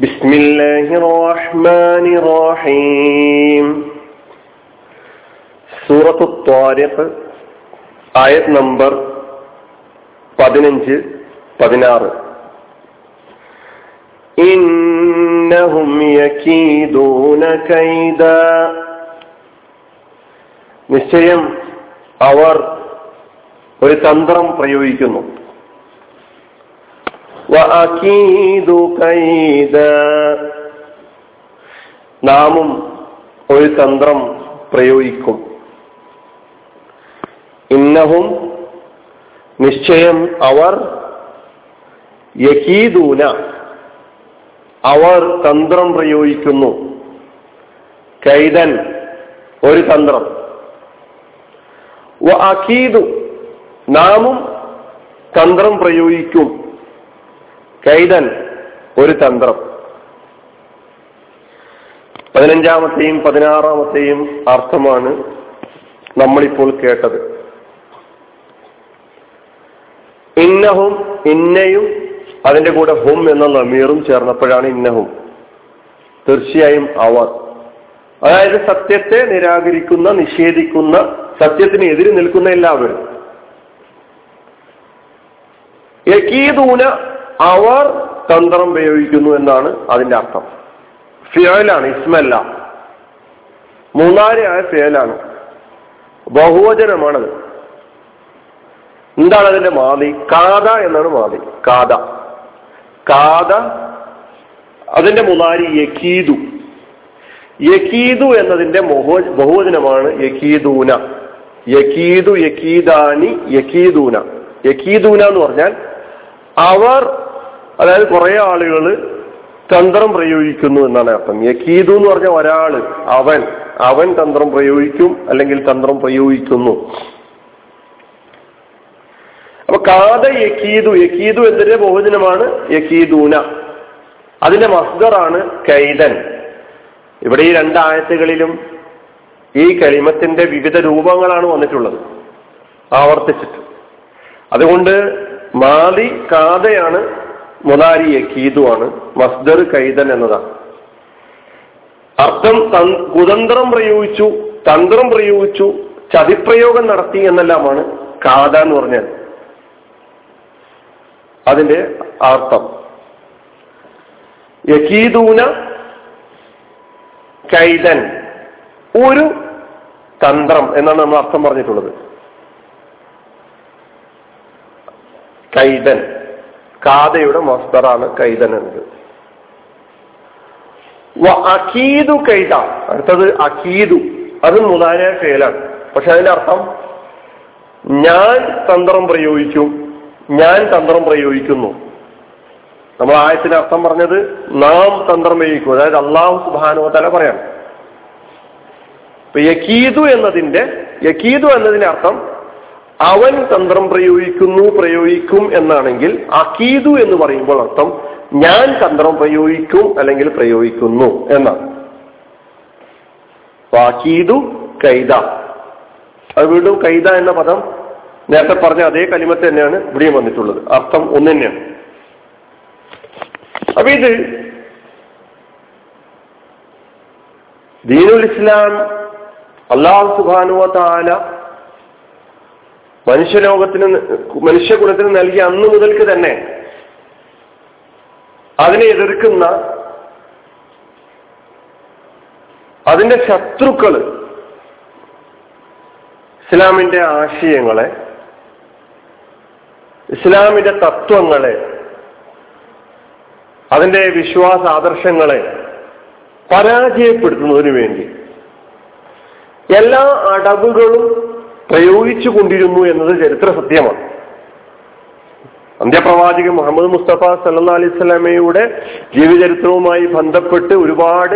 بسم الله الرحمن الرحيم സൂറത്തു ത്വാരിഖ് ആയത് നമ്പർ പതിനഞ്ച് പതിനാറ് ഇന്നഹും യകീദൂന കൈദ നിശ്ചയം അവർ ഒരു തന്ത്രം പ്രയോഗിക്കുന്നു നാമും ഒരു തന്ത്രം പ്രയോഗിക്കും. ഇന്നഹും നിശ്ചയം അവർ യക്കീദൂന അവർ തന്ത്രം പ്രയോഗിക്കുന്നു. കൈതൻ ഒരു തന്ത്രം. അക്കീദു നാമും തന്ത്രം പ്രയോഗിക്കും. കൈതൻ ഒരു തന്ത്രം. പതിനഞ്ചാമത്തെയും പതിനാറാമത്തെയും അർത്ഥമാണ് നമ്മളിപ്പോൾ കേട്ടത്. ഇന്നഹും ഇന്നയും അതിന്റെ കൂടെ ഹും എന്ന നമീറും ചേർന്നപ്പോഴാണ് ഇന്നഹും. തീർച്ചയായും അവർ. അതായത് സത്യത്തെ നിരാകരിക്കുന്ന നിഷേധിക്കുന്ന സത്യത്തിന് എതിര് നിൽക്കുന്ന എല്ലാവരും. യക്കീദൂന അവർ തന്ത്രം പ്രയോഗിക്കുന്നു എന്നാണ് അതിന്റെ അർത്ഥം. ഫിയലാണ് ഇസ്മല്ല. മൂന്നാരയായ ഫിയലാണ് ബഹുവചനമാണത്. എന്താണ് അതിന്റെ മാതി? കാത എന്നാണ് മാതി. കാത. കാത അതിന്റെ മുതാരി യക്കീതു യക്കീതു എന്നതിന്റെ ബഹുവചനമാണ് യക്കീദൂന. യക്കീദു യക്കീദാനി യക്കീദൂന. യക്കീദൂന എന്ന് പറഞ്ഞാൽ അവർ അതായത് കുറെ ആളുകൾ തന്ത്രം പ്രയോഗിക്കുന്നു എന്നാണ് അർത്ഥം. യക്കീദു എന്ന് പറഞ്ഞ ഒരാൾ അവൻ അവൻ തന്ത്രം പ്രയോഗിക്കും അല്ലെങ്കിൽ തന്ത്രം പ്രയോഗിക്കുന്നു. അപ്പൊ കാത യക്കീദു യക്കീദു എന്നതിന്റെ ബഹുജനമാണ്? യക്കീദൂന. അതിന്റെ മസ്ദറാണ് കൈതൻ ഇവിടെ ഈ രണ്ടായത്തുകളിലും ഈ കളിമത്തിന്റെ വിവിധ രൂപങ്ങളാണ് വന്നിട്ടുള്ളത്. ആവർത്തിച്ചിട്ട്. അതുകൊണ്ട് മാതി കാതയാണ് മുതാരി ആണ് മസ്ദർ കൈതൻ എന്നതാണ്. അർത്ഥം കുതന്ത്രം പ്രയോഗിച്ചു തന്ത്രം പ്രയോഗിച്ചു ചതിപ്രയോഗം നടത്തി എന്നെല്ലാമാണ് കാത എന്ന് പറഞ്ഞത്. അതിന്റെ അർത്ഥം. യക്കീദൂന കൈതൻ. ഒരു തന്ത്രം എന്നാണ് നമ്മൾ അർത്ഥം പറഞ്ഞിട്ടുള്ളത്. കൈതൻ. കാതയുടെ മസ്തറാണ് കൈതൻ എന്നത് അക്കീദു കൈത. അടുത്തത് അക്കീദു അത് മുതാനായ ഫേലാണ്. പക്ഷെ അതിന്റെ അർത്ഥം ഞാൻ തന്ത്രം പ്രയോഗിക്കും ഞാൻ തന്ത്രം പ്രയോഗിക്കുന്നു. നമ്മൾ ആയത്തിന് അർത്ഥം പറഞ്ഞത് നാം തന്ത്രം പ്രയോഗിക്കും. അതായത് അള്ളാഹു സുബാനോ തല പറയാം ഇപ്പൊ യക്കീതു എന്നതിന്റെ യക്കീതു എന്നതിന്റെ അർത്ഥം അവൻ തന്ത്രം പ്രയോഗിക്കുന്നു പ്രയോഗിക്കും എന്നാണെങ്കിൽ അക്കീദു എന്ന് പറയുമ്പോൾ അർത്ഥം ഞാൻ തന്ത്രം പ്രയോഗിക്കും അല്ലെങ്കിൽ പ്രയോഗിക്കുന്നു എന്നാണ്. അക്കീതു കൈത അത് വീണ്ടും കൈത എന്ന പദം നേരത്തെ പറഞ്ഞ അതേ കലിമത്ത് തന്നെയാണ് ഇവിടെയും വന്നിട്ടുള്ളത്. അർത്ഥം ഒന്ന് തന്നെയാണ്. അപ്പൊ ഇത് ദീനുൽ ഇസ്ലാം അള്ളാഹു സുബാനുവ താല മനുഷ്യലോകത്തിന് മനുഷ്യകുലത്തിന് നൽകിയ അന്ന് മുതൽക്ക് തന്നെ അതിനെ എതിർക്കുന്ന അതിന്റെ ശത്രുക്കൾ ഇസ്ലാമിന്റെ ആശയങ്ങളെ ഇസ്ലാമിന്റെ തത്വങ്ങളെ അതിന്റെ വിശ്വാസ ആദർശങ്ങളെ പരാജയപ്പെടുത്തുന്നതിന് വേണ്ടി എല്ലാ അടവുകളും പ്രയോഗിച്ചു കൊണ്ടിരുന്നു എന്നത് ചരിത്ര സത്യമാണ്. അന്ത്യപ്രവാചകൻ മുഹമ്മദ് മുസ്തഫ സല്ലാ അലൈഹി സ്വലാമയുടെ ജീവചരിത്രവുമായി ബന്ധപ്പെട്ട് ഒരുപാട്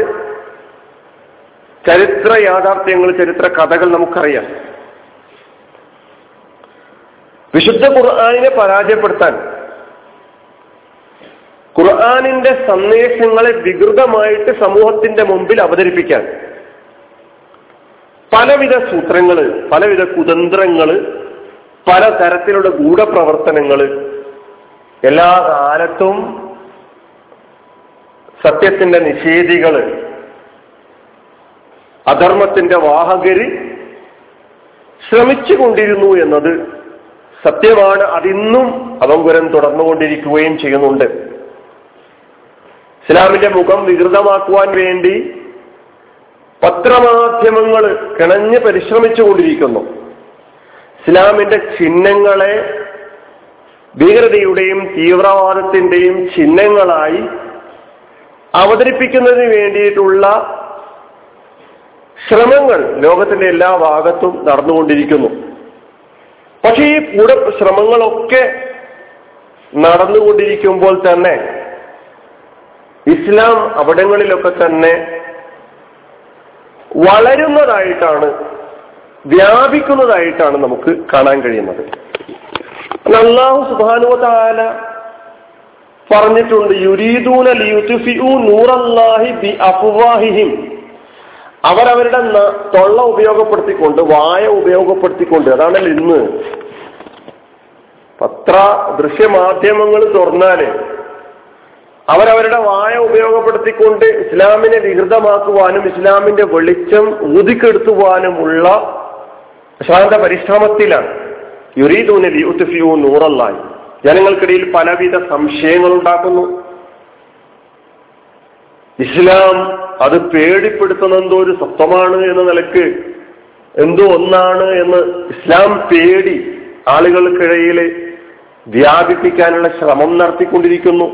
ചരിത്ര യാഥാർത്ഥ്യങ്ങൾ ചരിത്ര കഥകൾ നമുക്കറിയാം. വിശുദ്ധ ഖുർആാനിനെ പരാജയപ്പെടുത്താൻ ഖുർആാനിന്റെ സന്ദേശങ്ങളെ വികൃതമായിട്ട് സമൂഹത്തിന്റെ മുമ്പിൽ അവതരിപ്പിക്കാൻ പലവിധ സൂത്രങ്ങൾ പലവിധ കുതന്ത്രങ്ങൾ പലതരത്തിലുള്ള തരത്തിലുള്ള ഗൂഢപ്രവർത്തനങ്ങൾ എല്ലാ കാലത്തും സത്യത്തിന്റെ നിഷേധികൾ അധർമ്മത്തിന്റെ വാഹകര് ശ്രമിച്ചുകൊണ്ടിരുന്നു എന്നത് സത്യമാണ്. അതിന്നും അവങ്കുരം തുടർന്നുകൊണ്ടിരിക്കുകയും ചെയ്യുന്നുണ്ട്. ഇസ്ലാമിന്റെ മുഖം വികൃതമാക്കുവാൻ വേണ്ടി പത്രമാധ്യമങ്ങൾ കിണഞ്ഞ് പരിശ്രമിച്ചുകൊണ്ടിരിക്കുന്നു. ഇസ്ലാമിന്റെ ചിഹ്നങ്ങളെ ഭീകരതയുടെയും തീവ്രവാദത്തിന്റെയും ചിഹ്നങ്ങളായി അവതരിപ്പിക്കുന്നതിന് വേണ്ടിയിട്ടുള്ള ശ്രമങ്ങൾ ലോകത്തിന്റെ എല്ലാ ഭാഗത്തും നടന്നുകൊണ്ടിരിക്കുന്നു. പക്ഷേ ഈ കൂട ശ്രമങ്ങളൊക്കെ നടന്നുകൊണ്ടിരിക്കുമ്പോൾ തന്നെ ഇസ്ലാം അവിടങ്ങളിലൊക്കെ തന്നെ വളരുന്നതായിട്ടാണ് വ്യാപിക്കുന്നതായിട്ടാണ് നമുക്ക് കാണാൻ കഴിയുന്നത്. അള്ളാഹു സുബാനുവതാല പറഞ്ഞിട്ടുണ്ട് യുരീദൂന ലിയുത്ഫിഉ നൂറല്ലാഹി ബി അഫ്വാഹിഹിം. അവരവരുടെ തൊള്ള ഉപയോഗപ്പെടുത്തിക്കൊണ്ട് വായ ഉപയോഗപ്പെടുത്തിക്കൊണ്ട് അതാണല്ലോ ഇന്ന് പത്ര ദൃശ്യമാധ്യമങ്ങൾ തുറന്നാൽ അവരവരുടെ വായ ഉപയോഗപ്പെടുത്തിക്കൊണ്ട് ഇസ്ലാമിനെ വികൃതമാക്കുവാനും ഇസ്ലാമിന്റെ വെളിച്ചം ഊതിക്കെടുത്തുവാനുമുള്ള ശാന്ത പരിശ്രമത്തിലാണ്. യുരീദൂനലി ഉത്തുഫിയു നൂറല്ലായി ജനങ്ങൾക്കിടയിൽ പലവിധ സംശയങ്ങൾ ഉണ്ടാക്കുന്നു ഇസ്ലാം അത് പേടിപ്പെടുത്തുന്ന എന്തോ ഒരു സത്വമാണ് എന്ന നിലയ്ക്ക് എന്തോ ഒന്നാണ് എന്ന് ഇസ്ലാം പേടി ആളുകൾക്കിടയിൽ വ്യാപിപ്പിക്കാനുള്ള ശ്രമം നടത്തിക്കൊണ്ടിരിക്കുന്നു.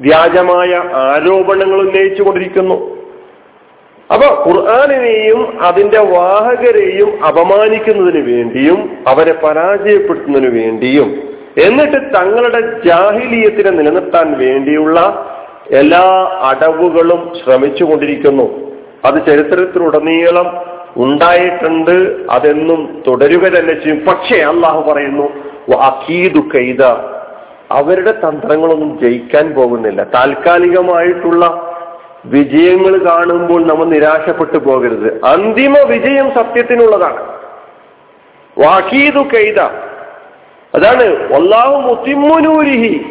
വ്യാജമായ ആരോപണങ്ങൾ ഉന്നയിച്ചുകൊണ്ടിരിക്കുന്നു. അപ്പൊ ഖുർആാനിനെയും അതിന്റെ വാഹകരെയും അപമാനിക്കുന്നതിന് വേണ്ടിയും അവരെ പരാജയപ്പെടുത്തുന്നതിന് വേണ്ടിയും എന്നിട്ട് തങ്ങളുടെ ജാഹിലീയത്തിനെ നിലനിർത്താൻ വേണ്ടിയുള്ള എല്ലാ അടവുകളും ശ്രമിച്ചു കൊണ്ടിരിക്കുന്നു അത് ചരിത്രത്തിലുടനീളം ഉണ്ടായിട്ടുണ്ട്. അതെന്നും തുടരുക തന്നെ ചെയ്യും. പക്ഷേ അള്ളാഹു പറയുന്നു അഖീദു കൈത അവരുടെ തന്ത്രങ്ങളൊന്നും ജയിക്കാൻ പോകുന്നില്ല. താൽക്കാലികമായിട്ടുള്ള വിജയങ്ങൾ കാണുമ്പോൾ നമ്മൾ നിരാശപ്പെട്ടു പോകരുത്. അന്തിമ വിജയം സത്യത്തിനുള്ളതാണ്. വാക്കീതു കൈത അതാണ് മുത്തിമ്മുനൂരിഹി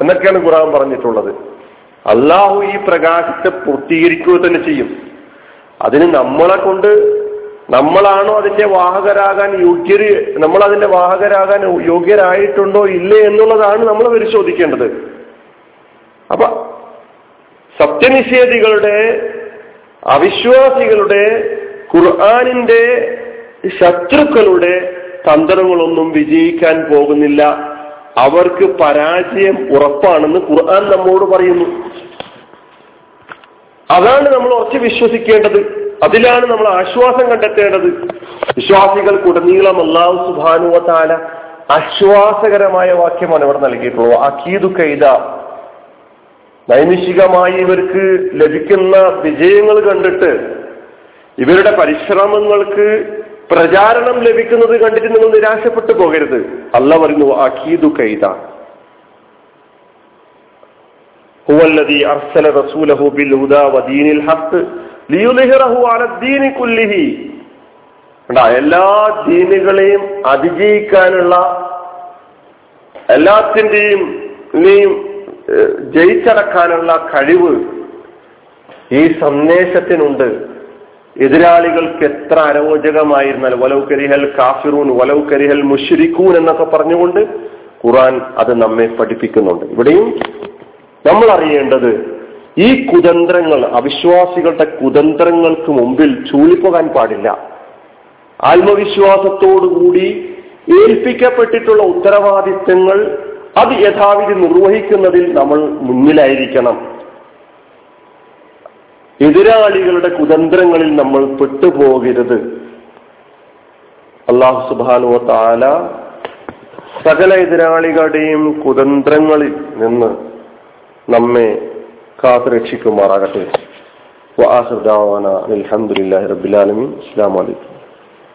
എന്നൊക്കെയാണ് ഖുറാൻ പറഞ്ഞിട്ടുള്ളത്. അള്ളാഹു ഈ പ്രകാശത്തെ പൂർത്തീകരിക്കുക തന്നെ ചെയ്യും. അതിന് നമ്മളെ കൊണ്ട് നമ്മളാണോ അതിന്റെ വാഹകരാകാൻ യോഗ്യര് നമ്മൾ അതിന്റെ വാഹകരാകാൻ യോഗ്യരായിട്ടുണ്ടോ ഇല്ലേ എന്നുള്ളതാണ് നമ്മൾ പരിശോധിക്കേണ്ടത്. അപ്പൊ സത്യനിഷേധികളുടെ അവിശ്വാസികളുടെ ഖുർആാനിന്റെ ശത്രുക്കളുടെ തന്ത്രങ്ങളൊന്നും വിജയിക്കാൻ പോകുന്നില്ല. അവർക്ക് പരാജയം ഉറപ്പാണെന്ന് ഖുർആൻ നമ്മോട് പറയുന്നു. അതാണ് നമ്മൾ ഉറച്ചു വിശ്വസിക്കേണ്ടത്. അതിലാണ് നമ്മൾ ആശ്വാസം കണ്ടെത്തേണ്ടത്. വിശ്വാസികൾക്കുടനീളം അള്ളാഹു സുബാനുവ താല ആശ്വാസകരമായ വാക്യമാണ് ഇവിടെ നൽകിയിട്ടുള്ളത്. അക്കീതു കൈത നൈമിഷികമായി ഇവർക്ക് ലഭിക്കുന്ന വിജയങ്ങൾ കണ്ടിട്ട് ഇവരുടെ പരിശ്രമങ്ങൾക്ക് പ്രചാരണം ലഭിക്കുന്നത് കണ്ടിട്ട് നിങ്ങൾ നിരാശപ്പെട്ടു പോകരുത്. അല്ല പറയുന്നു അഖീദു കൈത ഹുവല്ലദി അർസല റസൂലഹു ബിൽ ഹുദാ വദീനിൽ ഹഖ്. കുല്ലിഹി. എല്ലാ ദീനുകളെയും അതിജയിക്കാനുള്ള എല്ലാത്തിന്റെയും ജയിച്ചടക്കാനുള്ള കഴിവ് ഈ സന്ദേശത്തിനുണ്ട്. എതിരാളികൾക്ക് എത്ര അരോചകമായിരുന്നാൽ വലൗ കരിഹൽ കാഫിറൂൻ വലൗ കരിഹൽ മുഷിരിക്കൂൻ എന്നൊക്കെ പറഞ്ഞുകൊണ്ട് ഖുറാൻ അത് നമ്മെ പഠിപ്പിക്കുന്നുണ്ട്. ഇവിടെയും നമ്മൾ അറിയേണ്ടത് ഈ കുതന്ത്രങ്ങൾ അവിശ്വാസികളുടെ കുതന്ത്രങ്ങൾക്ക് മുമ്പിൽ ചൂളിപ്പോകാൻ പാടില്ല. ആത്മവിശ്വാസത്തോടുകൂടി ഏൽപ്പിക്കപ്പെട്ടിട്ടുള്ള ഉത്തരവാദിത്തങ്ങൾ അത് യഥാവിധി നിർവഹിക്കുന്നതിൽ നമ്മൾ മുന്നിലായിരിക്കണം. എതിരാളികളുടെ കുതന്ത്രങ്ങളിൽ നമ്മൾ പെട്ടുപോകരുത്. അള്ളാഹു സുബാനുവ താല സകല എതിരാളികളുടെയും കുതന്ത്രങ്ങളിൽ നിന്ന് നമ്മെ കാത്തുരക്ഷിക്കുമാറാകട്ടെ വാഹുദാവാന അലഹമുല്ലാ റബിലാലമി അസ്സാം വലൈക്കും